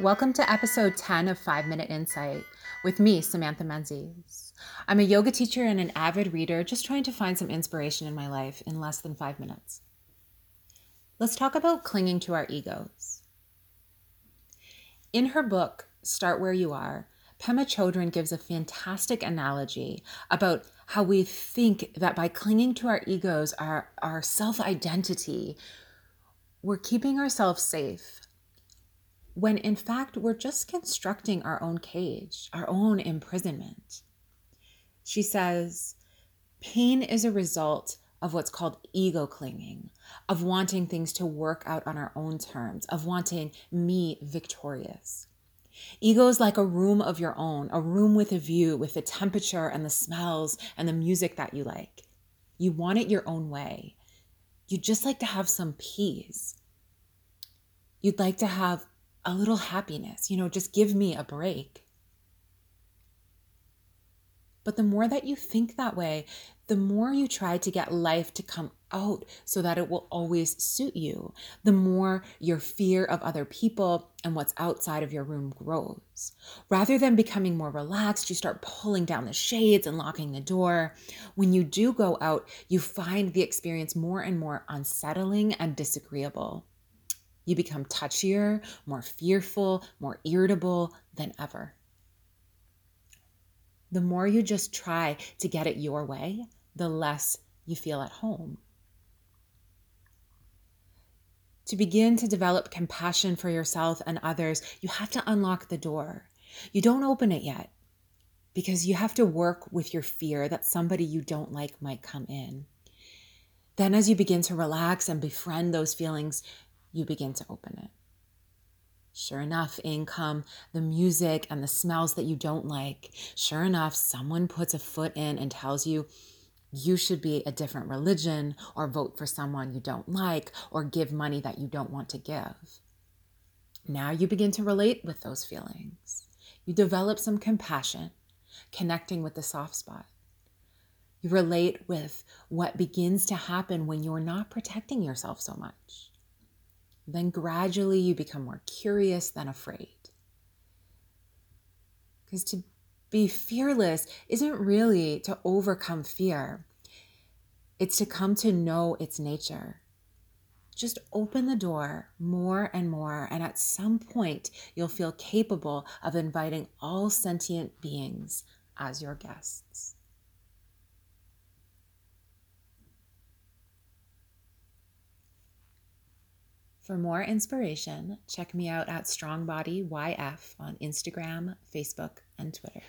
Welcome to episode 10 of 5 Minute Insight with me, Samantha Menzies. I'm a yoga teacher and an avid reader, just trying to find some inspiration in my life in less than five minutes. Let's talk about clinging to our egos. In her book, Start Where You Are, Pema Chodron gives a fantastic analogy about how we think that by clinging to our egos, our, our self identity, we're keeping ourselves safe when in fact we're just constructing our own cage, our own imprisonment. She says, pain is a result of what's called ego clinging, of wanting things to work out on our own terms, of wanting me victorious. Ego is like a room of your own, a room with a view, with the temperature and the smells and the music that you like. You want it your own way. You'd just like to have some peace. You'd like to have a little happiness, you know, just give me a break. But the more that you think that way, the more you try to get life to come out so that it will always suit you, the more your fear of other people and what's outside of your room grows. Rather than becoming more relaxed, you start pulling down the shades and locking the door. When you do go out, you find the experience more and more unsettling and disagreeable. You become touchier, more fearful, more irritable than ever. The more you just try to get it your way, the less you feel at home. To begin to develop compassion for yourself and others, you have to unlock the door. You don't open it yet because you have to work with your fear that somebody you don't like might come in. Then, as you begin to relax and befriend those feelings, you begin to open it. Sure enough, in come the music and the smells that you don't like. Sure enough, someone puts a foot in and tells you you should be a different religion or vote for someone you don't like or give money that you don't want to give. Now you begin to relate with those feelings. You develop some compassion, connecting with the soft spot. You relate with what begins to happen when you're not protecting yourself so much. Then gradually you become more curious than afraid. Because to be fearless isn't really to overcome fear, it's to come to know its nature. Just open the door more and more, and at some point, you'll feel capable of inviting all sentient beings as your guests. For more inspiration, check me out at StrongBodyYF on Instagram, Facebook, and Twitter.